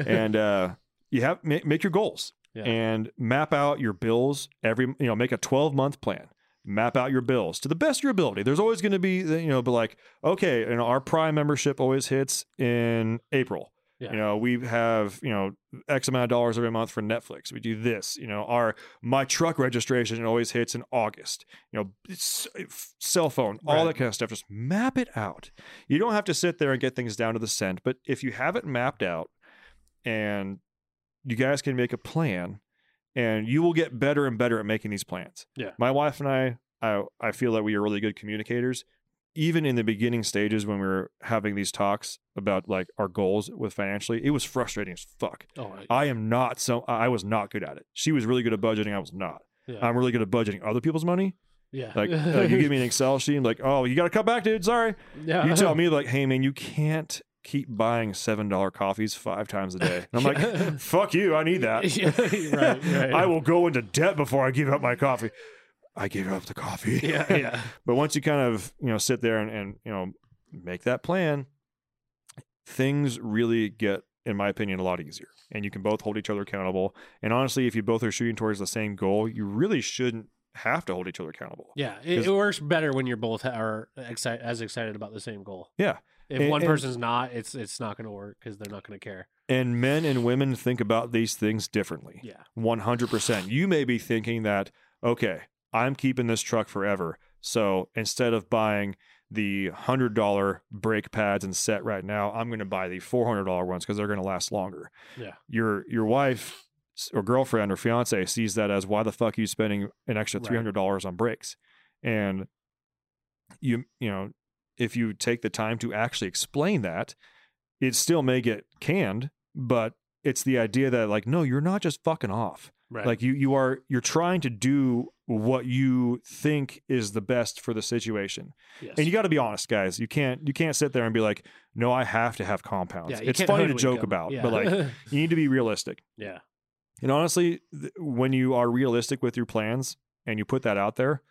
and uh, you have ma- make your goals Yeah. and map out your bills every. You know, make a 12 month plan. Map out your bills to the best of your ability. There's always going to be, you know, but like, okay, you know, our Prime membership always hits in April. Yeah. You know, we have, you know, X amount of dollars every month for Netflix. We do this. You know, our my truck registration always hits in August. You know, it's, f- cell phone, all Right. that kind of stuff. Just map it out. You don't have to sit there and get things down to the cent, but if you have it mapped out and you guys can make a plan and you will get better and better at making these plans. Yeah. My wife and I I I feel that we are really good communicators. Even in the beginning stages when we were having these talks about like our goals with financially, it was frustrating as fuck. Oh, I am not so I was not good at it. She was really good at budgeting. I was not. yeah. I'm really good at budgeting other people's money. yeah. Like uh, you give me an Excel sheet, like, oh, you got to cut back, dude. Sorry. yeah. You tell me like, hey man, you can't keep buying seven dollar coffees five times a day. And I'm like, fuck you. I need that. Yeah, right, right. I will go into debt before I give up my coffee. I gave up the coffee. Yeah, yeah. but once you kind of you know sit there and, and you know make that plan, things really get, in my opinion, a lot easier. And you can both hold each other accountable. And honestly, if you both are shooting towards the same goal, you really shouldn't have to hold each other accountable. Yeah, it, it works better when you're both are exci- as excited about the same goal. Yeah. If And- one and- person's not, it's it's not going to work because they're not going to care. And men and women think about these things differently. Yeah, 100%. You may be thinking that, okay, I'm keeping this truck forever. So instead of buying the $100 brake pads and set right now, I'm going to buy the $400 ones because they're going to last longer. yeah, Your your wife or girlfriend or fiance sees that as why the fuck are you spending an extra $300 on brakes? And you you know, if you take the time to actually explain that, it still may get canned, but it's the idea that like no, you're not just fucking off. right. Like you you are you're trying to do what you think is the best for the situation. yes. And you got to be honest, guys. You can't you can't sit there and be like, "No, I have to have compounds." yeah, it's funny to joke them. about, Yeah. but like you need to be realistic. yeah, And honestly, th- when you are realistic with your plans and you put that out there,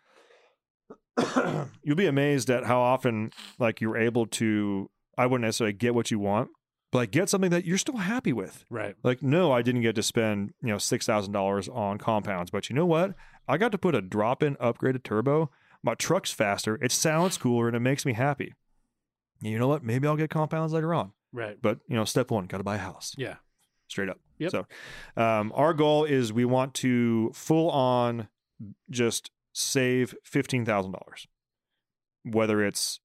you'll be amazed at how often like you're able to I wouldn't necessarily get what you want, like get something that you're still happy with. right. Like, no, I didn't get to spend, you know, six thousand dollars on compounds, but you know what? I got to put a drop-in upgraded turbo. My truck's faster, it sounds cooler, and it makes me happy. You know what? Maybe I'll get compounds later on. Right. But you know, step one, got to buy a house Yeah. straight up. Yep. So, um, our goal is we want to full on just save fifteen thousand dollars, whether it's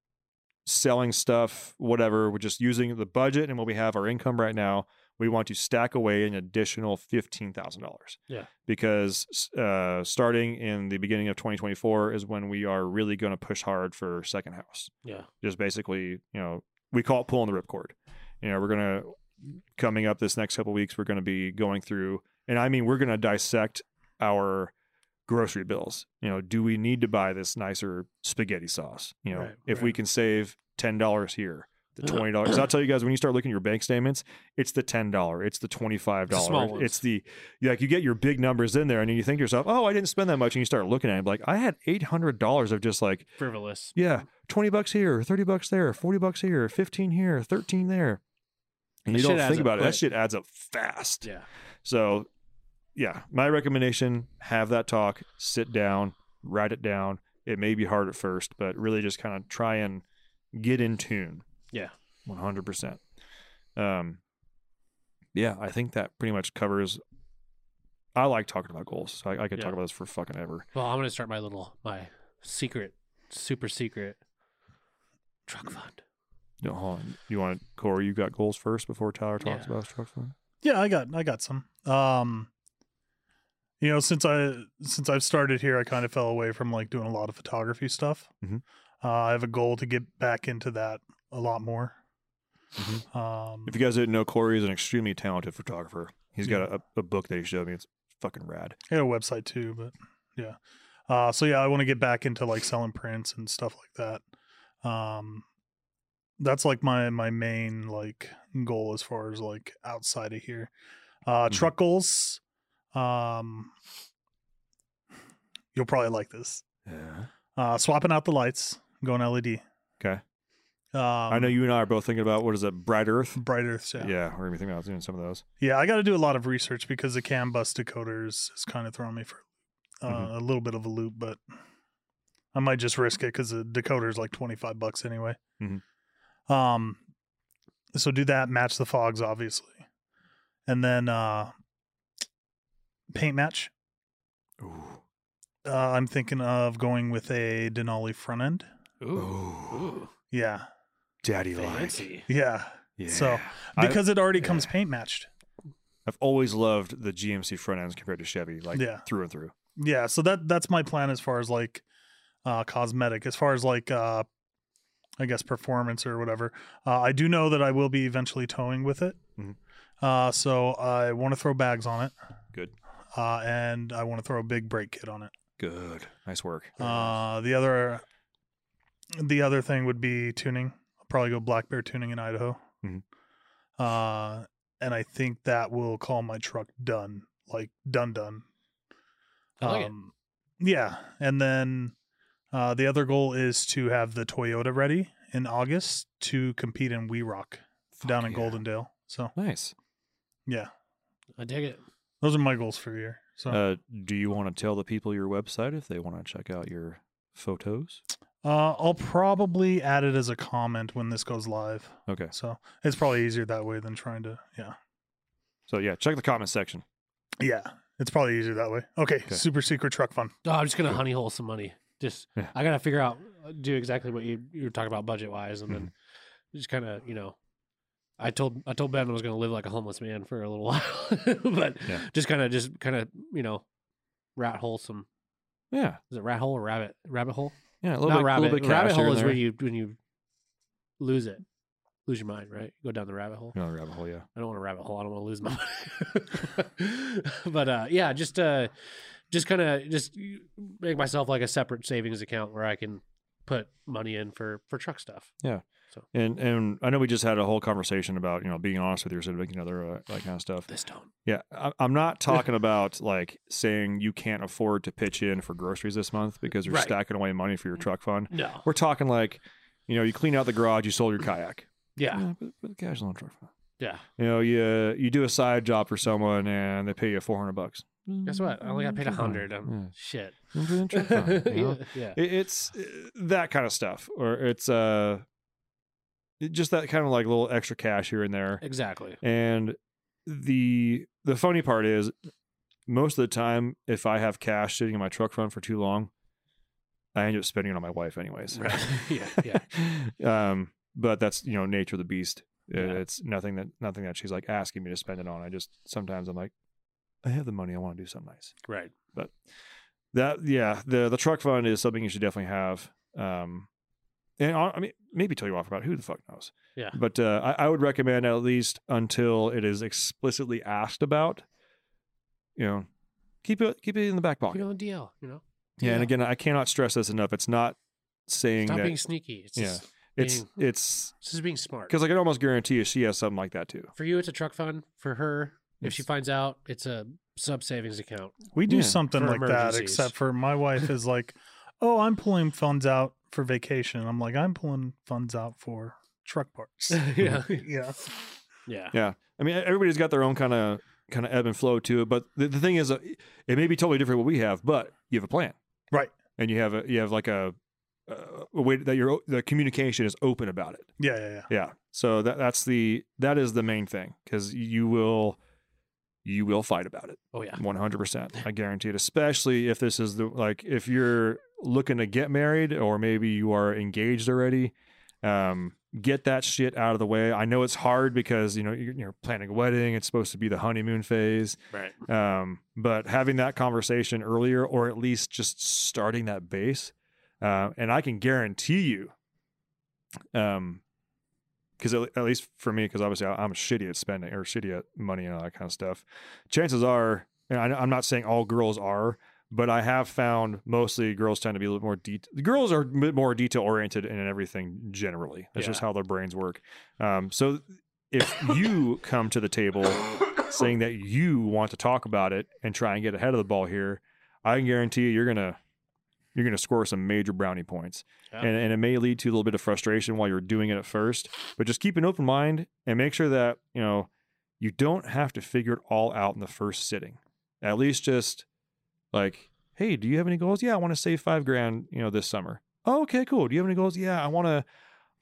selling stuff, whatever. We're just using the budget and what we have our income right now. We want to stack away an additional fifteen thousand dollars. Yeah. because uh, starting in the beginning of 2024 is when we are really going to push hard for second house Yeah. just basically, you know, we call it pulling the ripcord. You know, we're gonna coming up this next couple weeks, we're gonna be going through, and I mean, we're gonna dissect our grocery bills. You know, do we need to buy this nicer spaghetti sauce? You know, Right, if we can save ten dollars here, the uh, twenty dollars. I'll tell you guys when you start looking at your bank statements, it's the ten dollar, it's the twenty five The small dollar, ones. it's the like you get your big numbers in there, and then you think to yourself, oh, I didn't spend that much, and you start looking at it like I had eight hundred dollars of just like Frivolous. yeah, 20 bucks here, 30 bucks there, 40 bucks here, 15 here, 13 there. And That you don't think about it. That shit adds up fast. Yeah. So, yeah, my recommendation have that talk, sit down, write it down. It may be hard at first, but really just kind of try and get in tune. Yeah. 100%. Um, yeah, I think that pretty much covers. I like talking about goals. I, I could Yeah. talk about this for fucking ever. Well, I'm gonna start my little my secret, super secret truck fund. No, hold on. You want Corey? You got goals first before Tyler talks Yeah. about his truck fund. Yeah, I got I got some. Um you know, since I since I've started here, I kind of fell away from like doing a lot of photography stuff. Mhm. Uh, I have a goal to get back into that a lot more. Mhm. Um, If you guys didn't know, Corey is an extremely talented photographer. He's got a, a book that he showed me. It's fucking rad. Got a website too, but yeah. Uh, so yeah, I want to get back into like selling prints and stuff like that. Um, that's like my my main like goal as far as like outside of here. Uh, Mhm. truck goals. Um, you'll probably like this. Yeah. Uh, swapping out the lights, going LED. Okay. Um, I know you and I are both thinking about what is it, Bright Earth? Bright Earth, Yeah, Yeah, we're gonna be thinking about doing some of those. yeah. I got to do a lot of research because the CAN bus decoders is kind of throwing me for uh, Mhm. a little bit of a loop, but I might just risk it because the decoder is like twenty five bucks anyway. Mhm. Um, so do that. Match the fogs, obviously, and then uh, paint match. Ooh. Uh, I'm thinking of going with a Denali front end. Ooh, Ooh. ooh, Yeah, Daddy like. yeah. Yeah. So I- because it already comes paint matched. I've always loved the GMC front ends compared to Chevy, like Yeah. through and through. Yeah, so that that's my plan as far as like uh, cosmetic. As far as like, uh, I guess performance or whatever, uh, I do know that I will be eventually towing with it. Mhm. Uh, so I want to throw bags on it, Good. Uh, and I want to throw a big brake kit on it. Good. Nice work. Uh, the other, the other thing would be tuning. I'll probably go black bear tuning in Idaho. Mhm. Uh, and I think that will call my truck done, like done done. I like it. Um, Yeah, and then uh, the other goal is to have the Toyota ready in August to compete in W.E. Rock down in yeah. Goldendale. So Nice. yeah, I dig it. Those are my goals for the year. So Uh, do you want to tell the people your website if they want to check out your photos? uh, I'll probably add it as a comment when this goes live. Okay. So it's probably easier that way than trying to yeah. So yeah, check the comment section. Yeah, it's probably easier that way. Okay, Okay. super secret truck fun. Oh, I'm just gonna honey hole some money. Just Yeah. I gotta figure out do exactly what you you were talking about budget wise, and then Mm-hmm. just kind of you know. I told I told Ben I was gonna live like a homeless man for a little while, but Yeah. just kind of just kind of you know rat hole some. Yeah. Is it rat hole or rabbit rabbit hole? Yeah. A little Not bit, rabbit. little bit rabbit hole is where you when you lose it, lose your mind, right? Go down the rabbit hole. The rabbit hole, yeah. I don't want a rabbit hole. I don't want to lose my money. but uh, yeah, just uh, just kind of just make myself like a separate savings account where I can put money in for for truck stuff. And and I know we just had a whole conversation about you know being honest with your significant other, uh, that kind of stuff. This tone. Yeah, I, I'm not talking about like saying you can't afford to pitch in for groceries this month because you're Right. stacking away money for your truck fund. No. We're talking like, you know, you clean out the garage, you sold your kayak. Yeah. Yeah, put the cash on truck fund. Yeah. You know, you you do a side job for someone and they pay you 400 bucks. Guess what? I only got paid a hundred. Um, Yeah. Shit. Put it in truck fund, you know? yeah. It- it's uh, that kind of stuff, or it's uh, it- just that kind of like little extra cash here and there. Exactly. And the the funny part is, most of the time, if I have cash sitting in my truck fund for too long, I end up spending it on my wife anyways. Right. yeah. Yeah. um, but that's you know nature of the beast. Yeah. It's nothing that nothing that she's like asking me to spend it on. I just sometimes I'm like, I have the money. I want to do something nice. Right. But that yeah, the the truck fund is something you should definitely have. Um, and I I mean, maybe tell you off about who the fuck knows. Yeah. But uh, I, I would recommend at least until it is explicitly asked about. You know, keep it keep it in the back pocket. Keep pocket. it on DL. You know. Yeah, and again, I cannot stress this enough. It's not saying Stop that being sneaky. It's yeah. just, it's being- it's it's just being smart. because I can almost guarantee you she has something like that too. For you, it's a truck fund. For her, if she finds out, it's a sub savings account. We do Yeah, something like that, except for my wife is like, "Oh, I'm pulling funds out for vacation." I'm like, "I'm pulling funds out for truck parts." yeah. yeah, Yeah. Yeah, I mean everybody's got their own kind of kind of ebb and flow to it. But the, the thing is, uh, it may be totally different what we have, but you have a plan, Right. And you have a you have like a, a way that your the communication is open about it. yeah, yeah, yeah. Yeah. So that that's the that is the main thing because you will you will fight about it Oh yeah. one hundred percent. I guarantee it. Especially if this is the like if you're looking to get married or maybe you are engaged already. Um, get that shit out of the way. I know it's hard because you know you're, you're planning a wedding. It's supposed to be the honeymoon phase. Right. Um, but having that conversation earlier, or at least just starting that base, uh, and I can guarantee you, um, because at, at least for me, because obviously I- I'm shitty at spending or shitty at money and all that kind of stuff. Chances are, and I, I'm not saying all girls are, but I have found mostly girls tend to be a little more de- the girls are a bit more detail oriented in everything generally. That's just how their brains work. Um, so if you come to the table saying that you want to talk about it and try and get ahead of the ball here, I can guarantee you you're gonna you're gonna score some major brownie points. Yeah. And, and it may lead to a little bit of frustration while you're doing it at first, but just keep an open mind and make sure that, you know, you don't have to figure it all out in the first sitting. At least just like, hey, do you have any goals? Yeah, I want to save five grand, you know, this summer. Oh, okay, cool. Do you have any goals? Yeah, I want to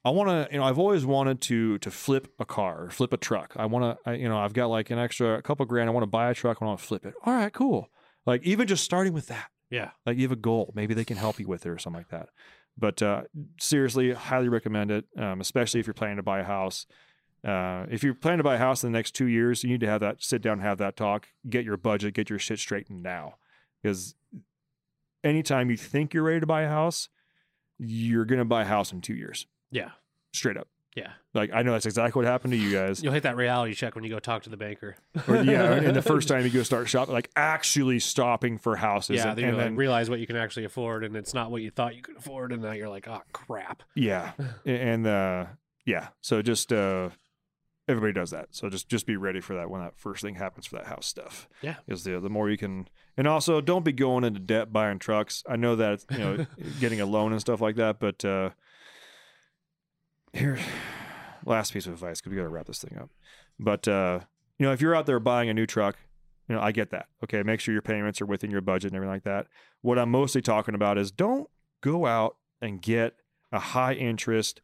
I want to, you know, I've always wanted to to flip a car, or flip a truck. I want to, you know, I've got like an extra a couple grand. I want to buy a truck. And I want to flip it. All right, cool. Like even just starting with that, Yeah. like you have a goal, maybe they can help you with it or something like that. But uh, seriously, highly recommend it, um, especially if you're planning to buy a house. Uh, if you're planning to buy a house in the next two years, you need to have that sit down, and have that talk, get your budget, get your shit straightened now, because anytime you think you're ready to buy a house, you're gonna buy a house in two years, Yeah. straight up. Yeah. Like I know that's exactly what happened to you guys. You'll hit that reality check when you go talk to the banker. or, yeah, and the first time you go start shopping, like actually stopping for houses, yeah, and, then you and like, then realize what you can actually afford, and it's not what you thought you could afford, and now you're like, oh crap. yeah, and uh, yeah. So just uh, everybody does that. So just just be ready for that when that first thing happens for that house stuff. Yeah. is the the more you can, and also don't be going into debt buying trucks. I know that you know getting a loan and stuff like that, but uh, here, last piece of advice because we got to wrap this thing up. But uh, you know, if you're out there buying a new truck, you know, I get that. Okay, make sure your payments are within your budget and everything like that. What I'm mostly talking about is don't go out and get a high interest,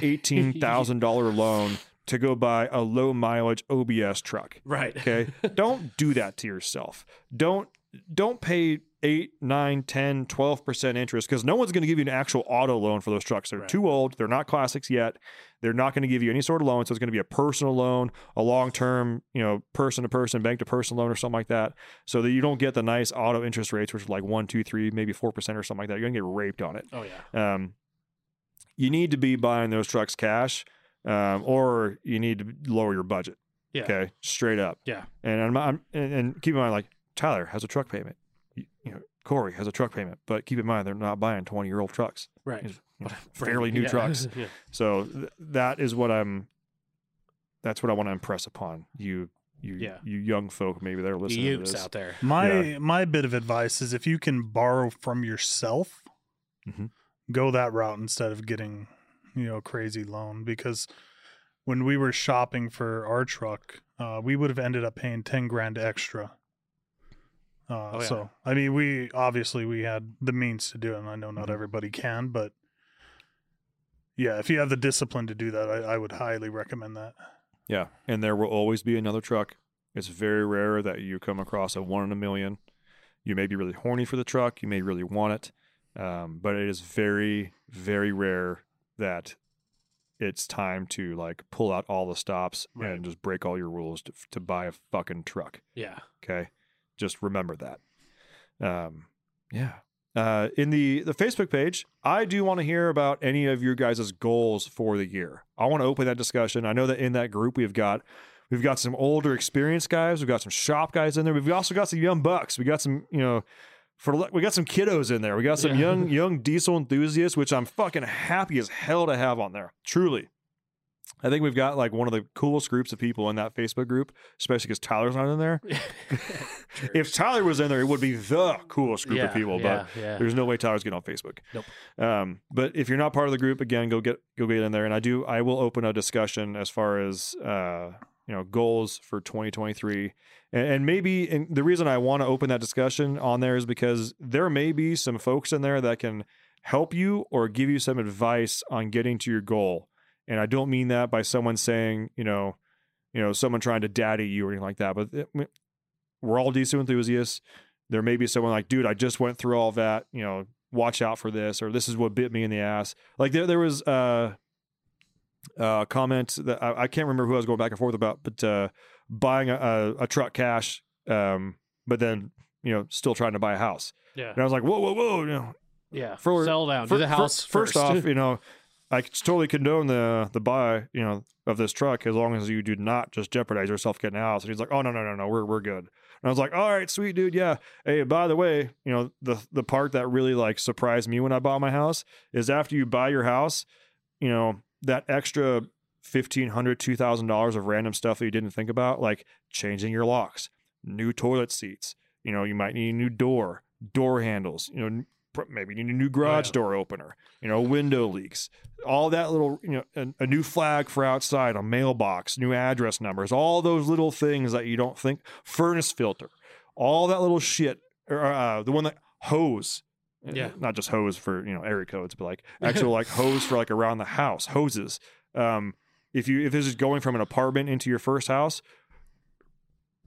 eighteen thousand dollar loan to go buy a low mileage OBS truck. Right. Okay. don't do that to yourself. Don't don't pay 8, 9, 10, 12% interest because no one's going to give you an actual auto loan for those trucks. They're Right. too old. They're not classics yet. They're not going to give you any sort of loan. So it's going to be a personal loan, a long term, you know, person to person, bank to person loan or something like that. So that you don't get the nice auto interest rates, which are like one, two, three, maybe 4% or something like that. You're going to get raped on it Oh yeah. um, you need to be buying those trucks cash, um, or you need to lower your budget. Yeah. Okay, straight up. Yeah. And I'm, I'm and, and keep in mind, like Tyler has a truck payment. You, you know, Corey has a truck payment, but keep in mind they're not buying 20 year old trucks. Right. These, you know, fairly new Yeah. trucks. yeah. So th- that is what I'm. That's what I want to impress upon you. You, Yeah. you young folk, maybe they're You listening to this. out there. My Yeah. my bit of advice is if you can borrow from yourself, Mhm. go that route instead of getting, you know, a crazy loan. Because when we were shopping for our truck, uh, we would have ended up paying ten grand extra. Uh, Oh, yeah. So I mean, we obviously we had the means to do it, and I know not Mhm. everybody can, but yeah, if you have the discipline to do that, I, I would highly recommend that. Yeah, and there will always be another truck. It's very rare that you come across a one in a million. You may be really horny for the truck. You may really want it, um, but it is very, very rare that it's time to like pull out all the stops Right. and just break all your rules to, to buy a fucking truck. Yeah. Okay, just remember that. Um, yeah. Uh, in the the Facebook page, I do want to hear about any of your guys' goals for the year. I want to open that discussion. I know that in that group we've got we've got some older experienced guys, we've got some shop guys in there. We've also got some young bucks. We got some you know for we got some kiddos in there. We got some Yeah. young young diesel enthusiasts, which I'm fucking happy as hell to have on there. Truly. I think we've got like one of the coolest groups of people in that Facebook group, especially because Tyler's not in there. if Tyler was in there, it would be the coolest group yeah, of people. Yeah. But yeah. there's no way Tyler's getting on Facebook. Nope. Um, but if you're not part of the group, again, go get go get in there. And I do I will open a discussion as far as uh, you know goals for 2023, and, and maybe and the reason I want to open that discussion on there is because there may be some folks in there that can help you or give you some advice on getting to your goal. And I don't mean that by someone saying you know you know someone trying to daddy you or anything like that, but it- we're all diesel enthusiasts. There may be someone like, dude, I just went through all that. You know, watch out for this, or this is what bit me in the ass. Like there, there was uh, uh, comment that I, I can't remember who I was going back and forth about, but uh, buying a, a, a truck cash, um, but then you know, still trying to buy a house. yeah. And I was like, whoa, whoa, whoa, you know, Yeah. For- Sell down. fir- Do the house first, first. off, you know, I totally condone the the buy, you know, of this truck as long as you do not just jeopardize yourself getting house. And he's like, oh no, no, no, no, we're we're good. And I was like, all right, sweet dude, yeah. Hey, by the way, you know, the the part that really like surprised me when I bought my house is after you buy your house, you know, that extra fifteen hundred, two thousand dollars of random stuff that you didn't think about, like changing your locks, new toilet seats. You know, you might need a new door, door handles. You know, maybe you need a new garage yeah. door opener. You know, window leaks, all that little. You know, a, a new flag for outside, a mailbox, new address numbers, all those little things that you don't think. Furnace filter, all that little shit. Or uh, the one that hose. Yeah. not just hose for you know area codes, but like actual like hose for like around the house, hoses. Um, if you if this is going from an apartment into your first house,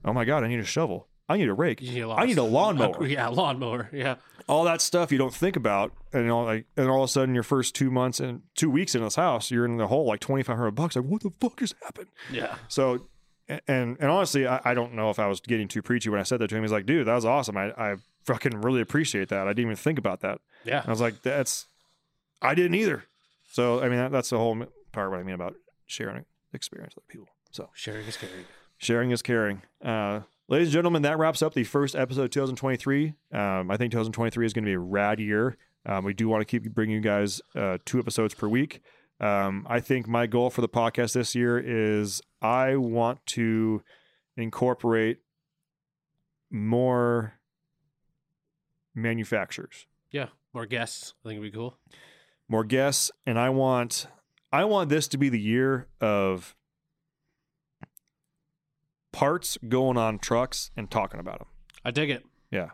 oh my god, I need a shovel. I need a rake. Need I need a lawnmower. Yeah, lawnmower. Yeah. All that stuff you don't think about, and all like, and all of a sudden, your first two months and two weeks in this house, you're in the hole like twenty five hundred bucks. Like, what the fuck has happened? Yeah. So, and and honestly, I, I don't know if I was getting too preachy when I said that to him. He's like, dude, that was awesome. I I fucking really appreciate that. I didn't even think about that. Yeah. I was like, that's, I didn't either. So, I mean, that, that's the whole part what I mean about sharing experience with other people. So, Sharing is caring. sharing is caring. Uh, ladies and gentlemen, that wraps up the first episode of 2023. Um, I think 2023 is going to be a rad year. Um, we do want to keep bringing you guys uh, two episodes per week. Um, I think my goal for the podcast this year is I want to incorporate more manufacturers Yeah. More guests. I think it'd be cool. more guests and i want i want this to be the year of parts going on trucks and talking about them I dig it. yeah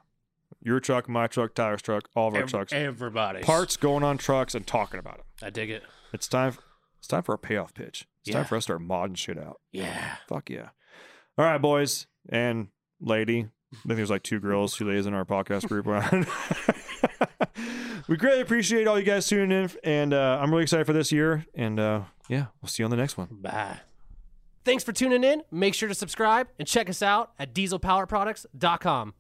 your truck my truck tyler's truck all of our Ev- trucks Everybody. parts going on trucks and talking about them I dig it. it's time it's time for a payoff pitch it's time for us to start modding shit out Yeah. fuck yeah all right boys and lady I think there's like two girls, two ladies in our podcast group. we greatly appreciate all you guys tuning in, and uh, I'm really excited for this year. And uh, yeah, we'll see you on the next one. Bye. Thanks for tuning in. Make sure to subscribe and check us out at dieselpowerproducts.com.